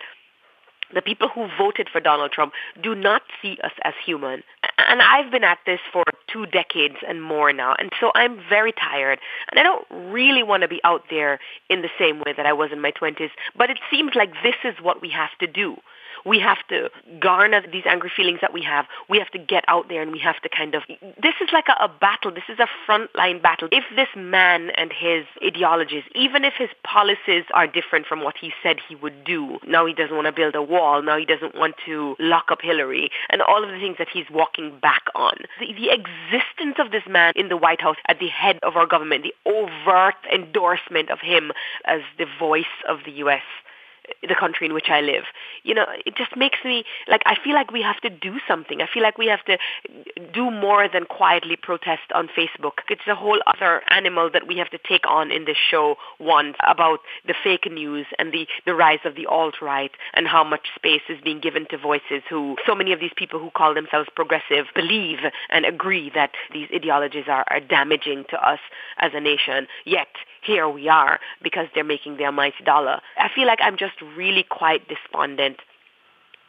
the people who voted for Donald Trump do not see us as human. And I've been at this for two decades and more now. And so I'm very tired. And I don't really want to be out there in the same way that I was in my 20s. But it seems like this is what we have to do we have to garner these angry feelings that we have. We have to get out there and we have to kind of, this is like a, a battle. This is a frontline battle. If this man and his ideologies, even if his policies are different from what he said he would do, now he doesn't want to build a wall, now he doesn't want to lock up Hillary, and all of the things that he's walking back on. The, the existence of this man in the White House at the head of our government, the overt endorsement of him as the voice of the U.S the country in which I live. You know, it just makes me like I feel like we have to do something. I feel like we have to do more than quietly protest on Facebook. It's a whole other animal that we have to take on in this show once about the fake news and the, the rise of the alt-right and how much space is being given to voices who so many of these people who call themselves progressive believe and agree that these ideologies are, are damaging to us as a nation. Yet here we are because they're making their mighty dollar. I feel like I'm just really quite despondent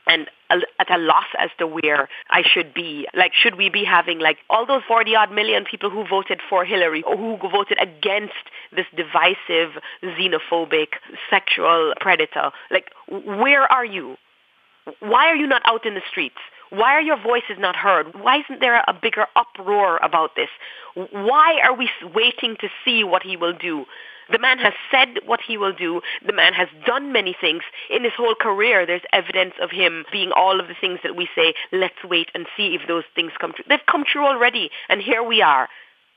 and at a loss as to where I should be. Like, should we be having like all those 40 odd million people who voted for Hillary or who voted against this divisive, xenophobic, sexual predator? Like, where are you? Why are you not out in the streets? Why are your voices not heard? Why isn't there a bigger uproar about this? Why are we waiting to see what he will do? The man has said what he will do. The man has done many things. In his whole career, there's evidence of him being all of the things that we say, let's wait and see if those things come true. They've come true already. And here we are,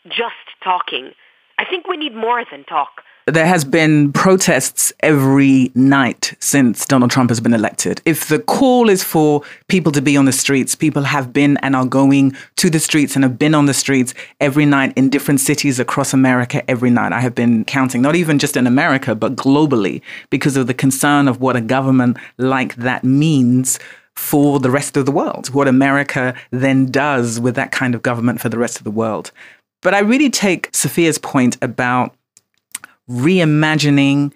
just talking. I think we need more than talk there has been protests every night since Donald Trump has been elected. If the call is for people to be on the streets, people have been and are going to the streets and have been on the streets every night in different cities across America every night. I have been counting, not even just in America, but globally, because of the concern of what a government like that means for the rest of the world, what America then does with that kind of government for the rest of the world. But I really take Sofia's point about reimagining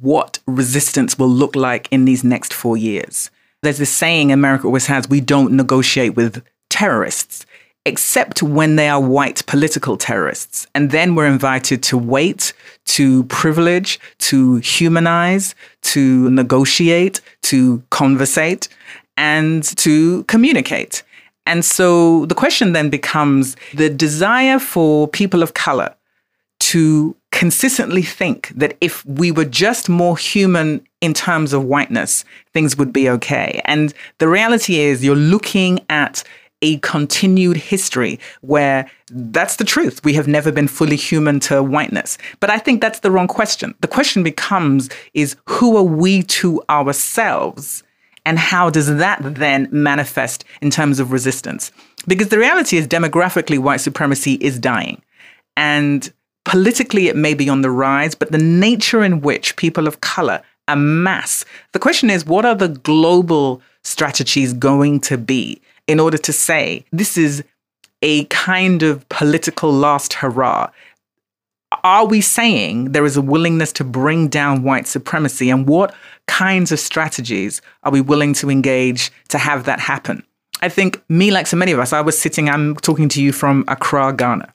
what resistance will look like in these next four years. There's this saying America always has we don't negotiate with terrorists, except when they are white political terrorists. And then we're invited to wait, to privilege, to humanize, to negotiate, to conversate, and to communicate. And so the question then becomes the desire for people of color to consistently think that if we were just more human in terms of whiteness, things would be okay. And the reality is, you're looking at a continued history where that's the truth. We have never been fully human to whiteness. But I think that's the wrong question. The question becomes is who are we to ourselves? And how does that then manifest in terms of resistance? Because the reality is demographically white supremacy is dying. And Politically, it may be on the rise, but the nature in which people of color amass. The question is, what are the global strategies going to be in order to say this is a kind of political last hurrah? Are we saying there is a willingness to bring down white supremacy? And what kinds of strategies are we willing to engage to have that happen? I think me, like so many of us, I was sitting, I'm talking to you from Accra, Ghana.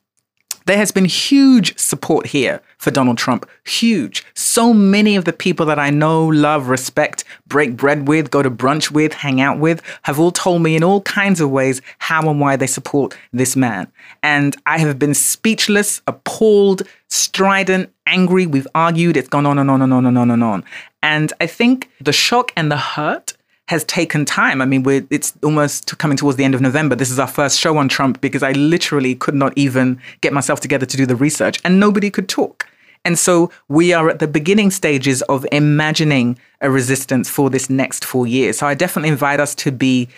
There has been huge support here for Donald Trump. Huge. So many of the people that I know, love, respect, break bread with, go to brunch with, hang out with, have all told me in all kinds of ways how and why they support this man. And I have been speechless, appalled, strident, angry. We've argued. It's gone on and on and on and on and on. And I think the shock and the hurt has taken time. I mean, we're, it's almost coming towards the end of November. This is our first show on Trump because I literally could not even get myself together to do the research and nobody could talk. And so we are at the beginning stages of imagining a resistance for this next four years. So I definitely invite us to be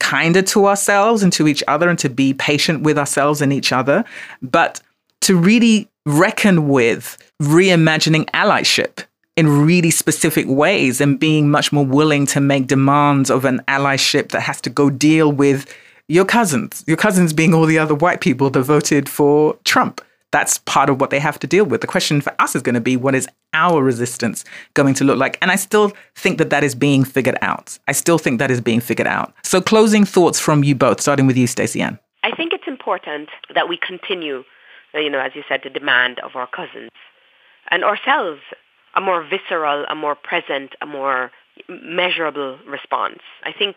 kinder to ourselves and to each other and to be patient with ourselves and each other, but to really reckon with reimagining allyship in really specific ways and being much more willing to make demands of an allyship that has to go deal with your cousins, your cousins being all the other white people that voted for Trump. That's part of what they have to deal with. The question for us is going to be what is our resistance going to look like? And I still think that that is being figured out. I still think that is being figured out. So, closing thoughts from you both, starting with you, Staceyann. I think it's important that we continue, you know, as you said, the demand of our cousins and ourselves a more visceral, a more present, a more measurable response. I think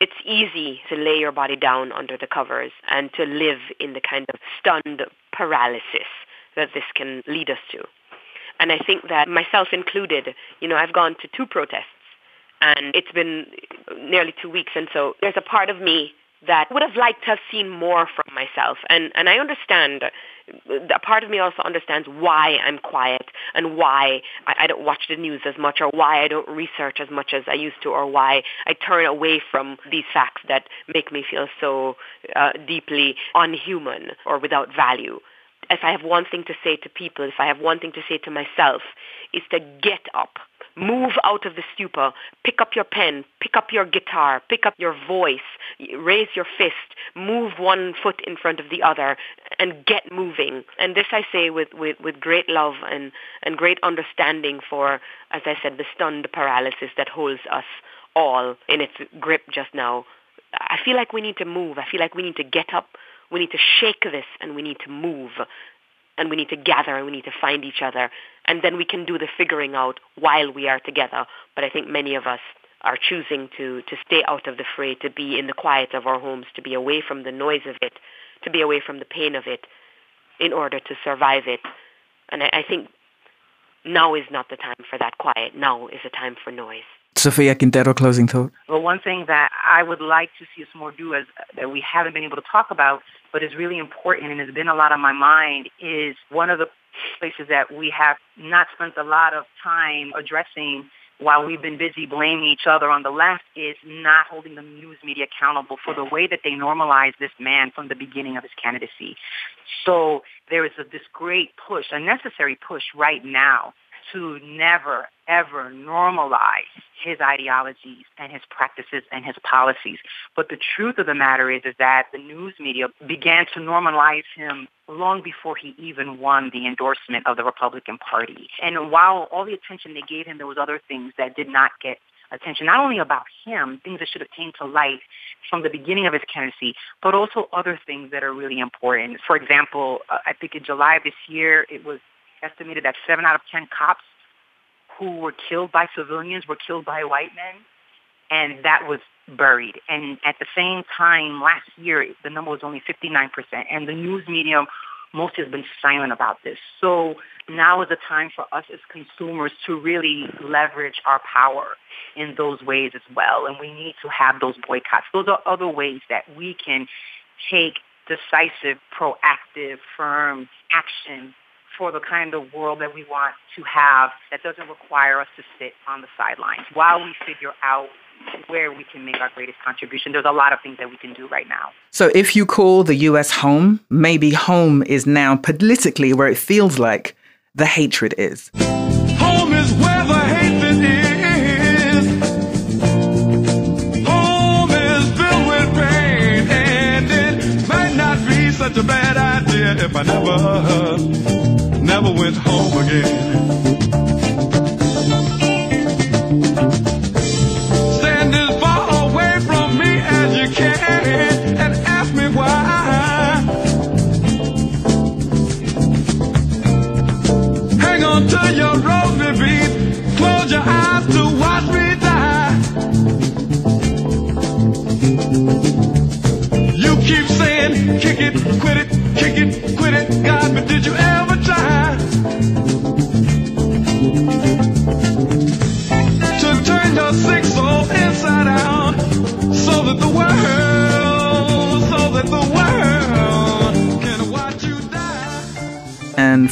it's easy to lay your body down under the covers and to live in the kind of stunned paralysis that this can lead us to. And I think that myself included, you know, I've gone to two protests and it's been nearly two weeks. And so there's a part of me that would have liked to have seen more from myself. And, and I understand, a part of me also understands why I'm quiet and why I, I don't watch the news as much or why I don't research as much as I used to or why I turn away from these facts that make me feel so uh, deeply unhuman or without value. If I have one thing to say to people, if I have one thing to say to myself, is to get up Move out of the stupor. Pick up your pen. Pick up your guitar. Pick up your voice. Raise your fist. Move one foot in front of the other and get moving. And this I say with, with, with great love and, and great understanding for, as I said, the stunned paralysis that holds us all in its grip just now. I feel like we need to move. I feel like we need to get up. We need to shake this and we need to move. And we need to gather and we need to find each other. And then we can do the figuring out while we are together. But I think many of us are choosing to, to stay out of the fray, to be in the quiet of our homes, to be away from the noise of it, to be away from the pain of it in order to survive it. And I, I think now is not the time for that quiet. Now is the time for noise. Sofia Quintero, closing thought. Well, one thing that I would like to see us more do as that we haven't been able to talk about, but is really important and has been a lot on my mind, is one of the places that we have not spent a lot of time addressing while we've been busy blaming each other on the left is not holding the news media accountable for the way that they normalized this man from the beginning of his candidacy. So there is a, this great push, a necessary push right now to never, ever normalize his ideologies and his practices and his policies. But the truth of the matter is, is that the news media began to normalize him long before he even won the endorsement of the Republican Party. And while all the attention they gave him, there was other things that did not get attention, not only about him, things that should have came to light from the beginning of his candidacy, but also other things that are really important. For example, uh, I think in July of this year, it was estimated that seven out of 10 cops who were killed by civilians were killed by white men, and that was buried. And at the same time, last year, the number was only 59%, and the news media mostly has been silent about this. So now is the time for us as consumers to really leverage our power in those ways as well, and we need to have those boycotts. Those are other ways that we can take decisive, proactive, firm action for the kind of world that we want to have that doesn't require us to sit on the sidelines while we figure out where we can make our greatest contribution. There's a lot of things that we can do right now. So if you call the US home, maybe home is now politically where it feels like the hatred is. Home is where the hatred is. Home is filled with pain, and it might not be such a bad idea if I never never went home again.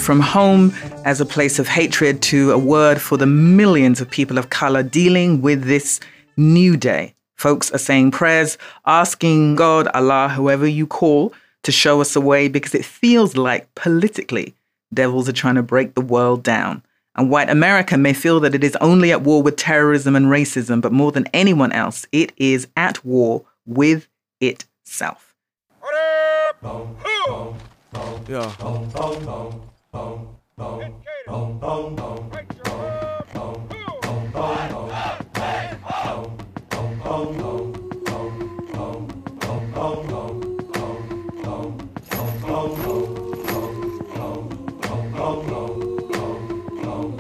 From home as a place of hatred to a word for the millions of people of color dealing with this new day. Folks are saying prayers, asking God, Allah, whoever you call, to show us a way because it feels like politically devils are trying to break the world down. And white America may feel that it is only at war with terrorism and racism, but more than anyone else, it is at war with itself. Yeah.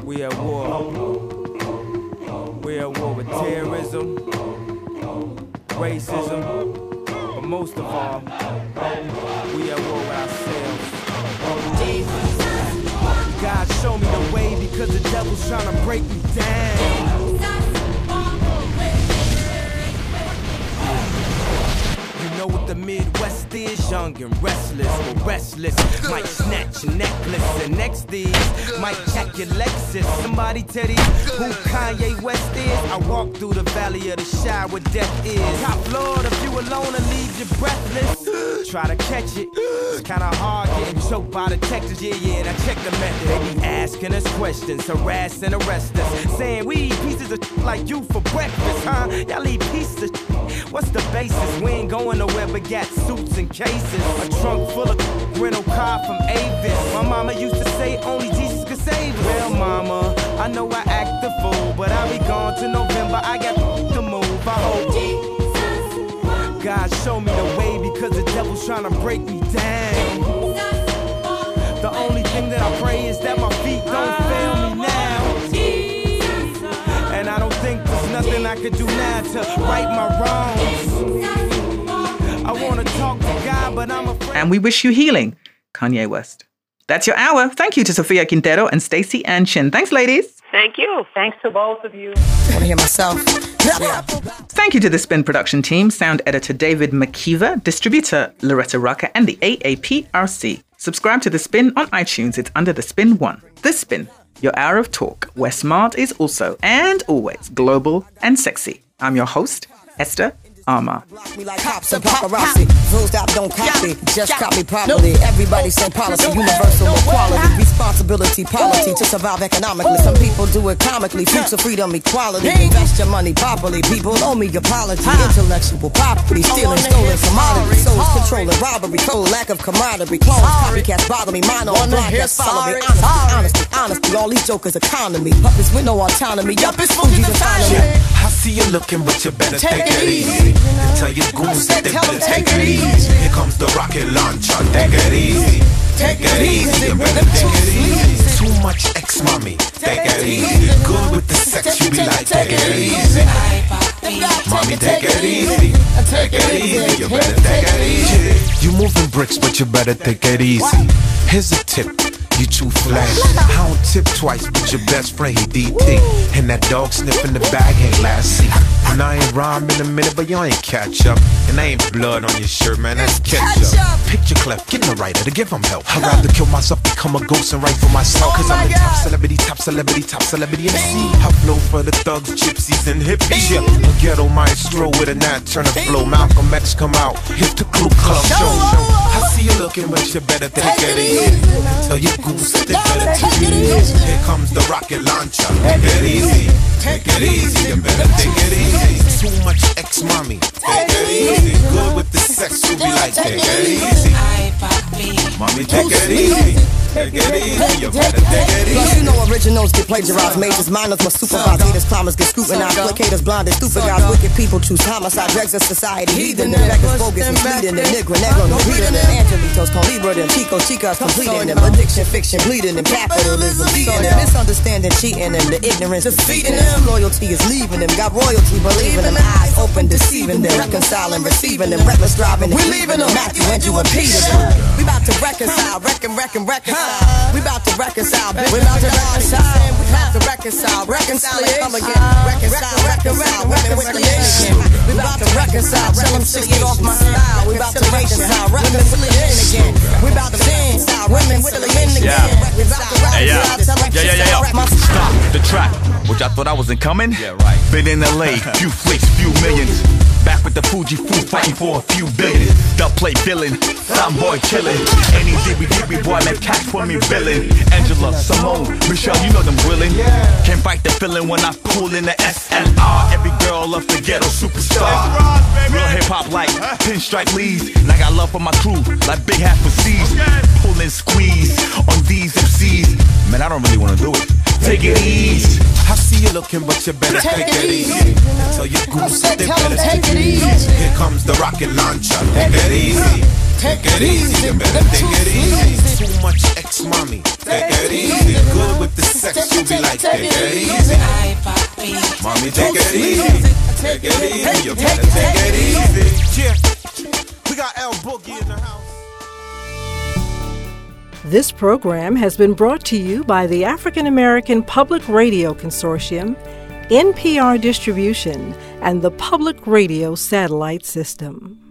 We at war. We at war with terrorism, racism, but most of all, we at the because the devil's trying to break me down. You know what the Midwest is? Young and restless, but restless. Might snatch your necklace and next these might check your Lexus. Somebody tell these who Kanye West is. I walk through the valley of the shadow where death is. Top Lord, if you alone and leave you breathless. Try to catch it. It's kinda hard getting choked by the Texas. Yeah, yeah, and I check the method. They be asking us questions, harass and arrest us. Saying we eat pieces of like you for breakfast, huh? Y'all eat pieces of What's the basis? We ain't going nowhere but got suits and cases. A trunk full of rental car from Avis. My mama used to say only Jesus could save us. Well, mama, I know I act the fool, but I'll be gone to November. I got to move. I hope. Jesus, God devil's trying to break me down. The only thing that I pray is that my feet don't fail me now. And I don't think there's nothing I could do now to right my wrongs. I wanna talk to God, but I'm afraid. And we wish you healing, Kanye West. That's your hour. Thank you to Sofia Quintero and Staceyann Chin. Thanks, ladies. Thank you. Thanks to both of you. I want to hear myself. Thank you to the Spin production team, sound editor David McKeever, distributor Loretta Rucker, and the AAPRC. Subscribe to The Spin on iTunes. It's under The Spin 1. The Spin, your hour of talk, where smart is also and always global and sexy. I'm your host, Esther Armah. Me like cops and paparazzi. Those that don't copy, just copy properly. Everybody same policy, universal equality, responsibility, polity to survive economically. Some people do it comically, future freedom, equality. Invest your money properly. People owe me apology. Intellectual property, stealing stolen commodities, souls controlling robbery, cold lack of camaraderie. Clones, copycats bother me. Mine on broadcast follow me. Honesty, honesty, honesty. All these jokers economy. Puppets with no autonomy. Yup, it's Fuji's economy. I see you looking, but you better take, it easy. Tell your goons that they better take it easy. Here comes the rocket launcher. Take it easy. Take it easy. You better take it easy. Too much ex mommy. Take it easy. Good with the sex, you be like, take it easy. Mommy, take it easy. Take it easy. You better take it easy. You moving bricks, but you better take it easy. Here's a tip. You too flash. I don't tip twice, but your best friend he DT. And that dog sniffing the bag ain't last seat. And I ain't rhyme in a minute, but y'all ain't catch up. And I ain't blood on your shirt, man, that's ketchup. Picture cleft, get in the writer to give him help. I'd rather kill myself, become a ghost, and write for myself. Cause I'm the top celebrity, top celebrity, top celebrity MC. I flow for the thugs, gypsies, and hippies. Yeah, a ghetto maestro with a nat turn of flow. Malcolm X come out, hit the Ku Klux show. I see you looking, but you better take it easy. Tell your goose that they better take it easy. Here comes the rocket launcher. Take it easy. Take it easy. You better take it easy. Too much ex mommy. Take it easy. Good with the sex, you be like, take it easy. Mommy, take it easy. Take it easy. You better take it Plus, easy. you know originals get plagiarized, majors, minors must supervise, haters, climbers get scrutinized, placators, blinded, stupid guys, wicked people choose homicide, dregs of society, heathen, and beggars, bogus, misleading, and nigger, negro, no reading, and angelitos, con libra, them chico, chicas, completing them, addiction, fiction, bleeding, and capitalism, beating them, misunderstanding, cheating them, the ignorance, defeating them, loyalty is leaving them, got royalty, believing them, eyes open, deceiving them, reconciling, receiving them, reckless driving, we leaving them, Matthew, Andrew, and Peter, we about to reconcile, reckon, reckon, reconcile, we about to reconcile, bitch. we about to reconcile, we about to reconcile, reconcile, and come again, reconcile, reconcile, women with the men again, we about to reconcile, tell them shit get off my style, we about to reconcile, women with the men again, we about to reconcile, women with the men again, we about to Hey, yeah. reconcile, tell them Yeah, yeah, yeah, yeah. Stop the track. Which I thought I wasn't coming. Yeah, right. Been in LA, few flicks, few millions. Back with the Fuji food, fighting for a few billion. The play villain, some boy chillin'. Any dibby dibby boy like cash for me villain. Angela, Simone, Michelle, you know them willing. Can't fight the feeling when I pull in the SLR. Every girl loves the ghetto superstar. Real hip hop like pinstripe leads. And I got love for my crew, like big half for C's. Pull and squeeze on these MCs. Man, I don't really wanna do it. Take it easy. I see you looking, but you better take, it easy. Tell your goose that they better take it easy. Here comes the rocket launcher. Take it easy. Take it easy. You better take it easy. Too much ex mommy. Take it easy. Good with the sex, you be like, take it easy. Mommy, take it easy. Take it easy. You better take it easy. Yeah. We got L Boogie in the house. This program has been brought to you by the African American Public Radio Consortium, NPR Distribution, and the Public Radio Satellite System.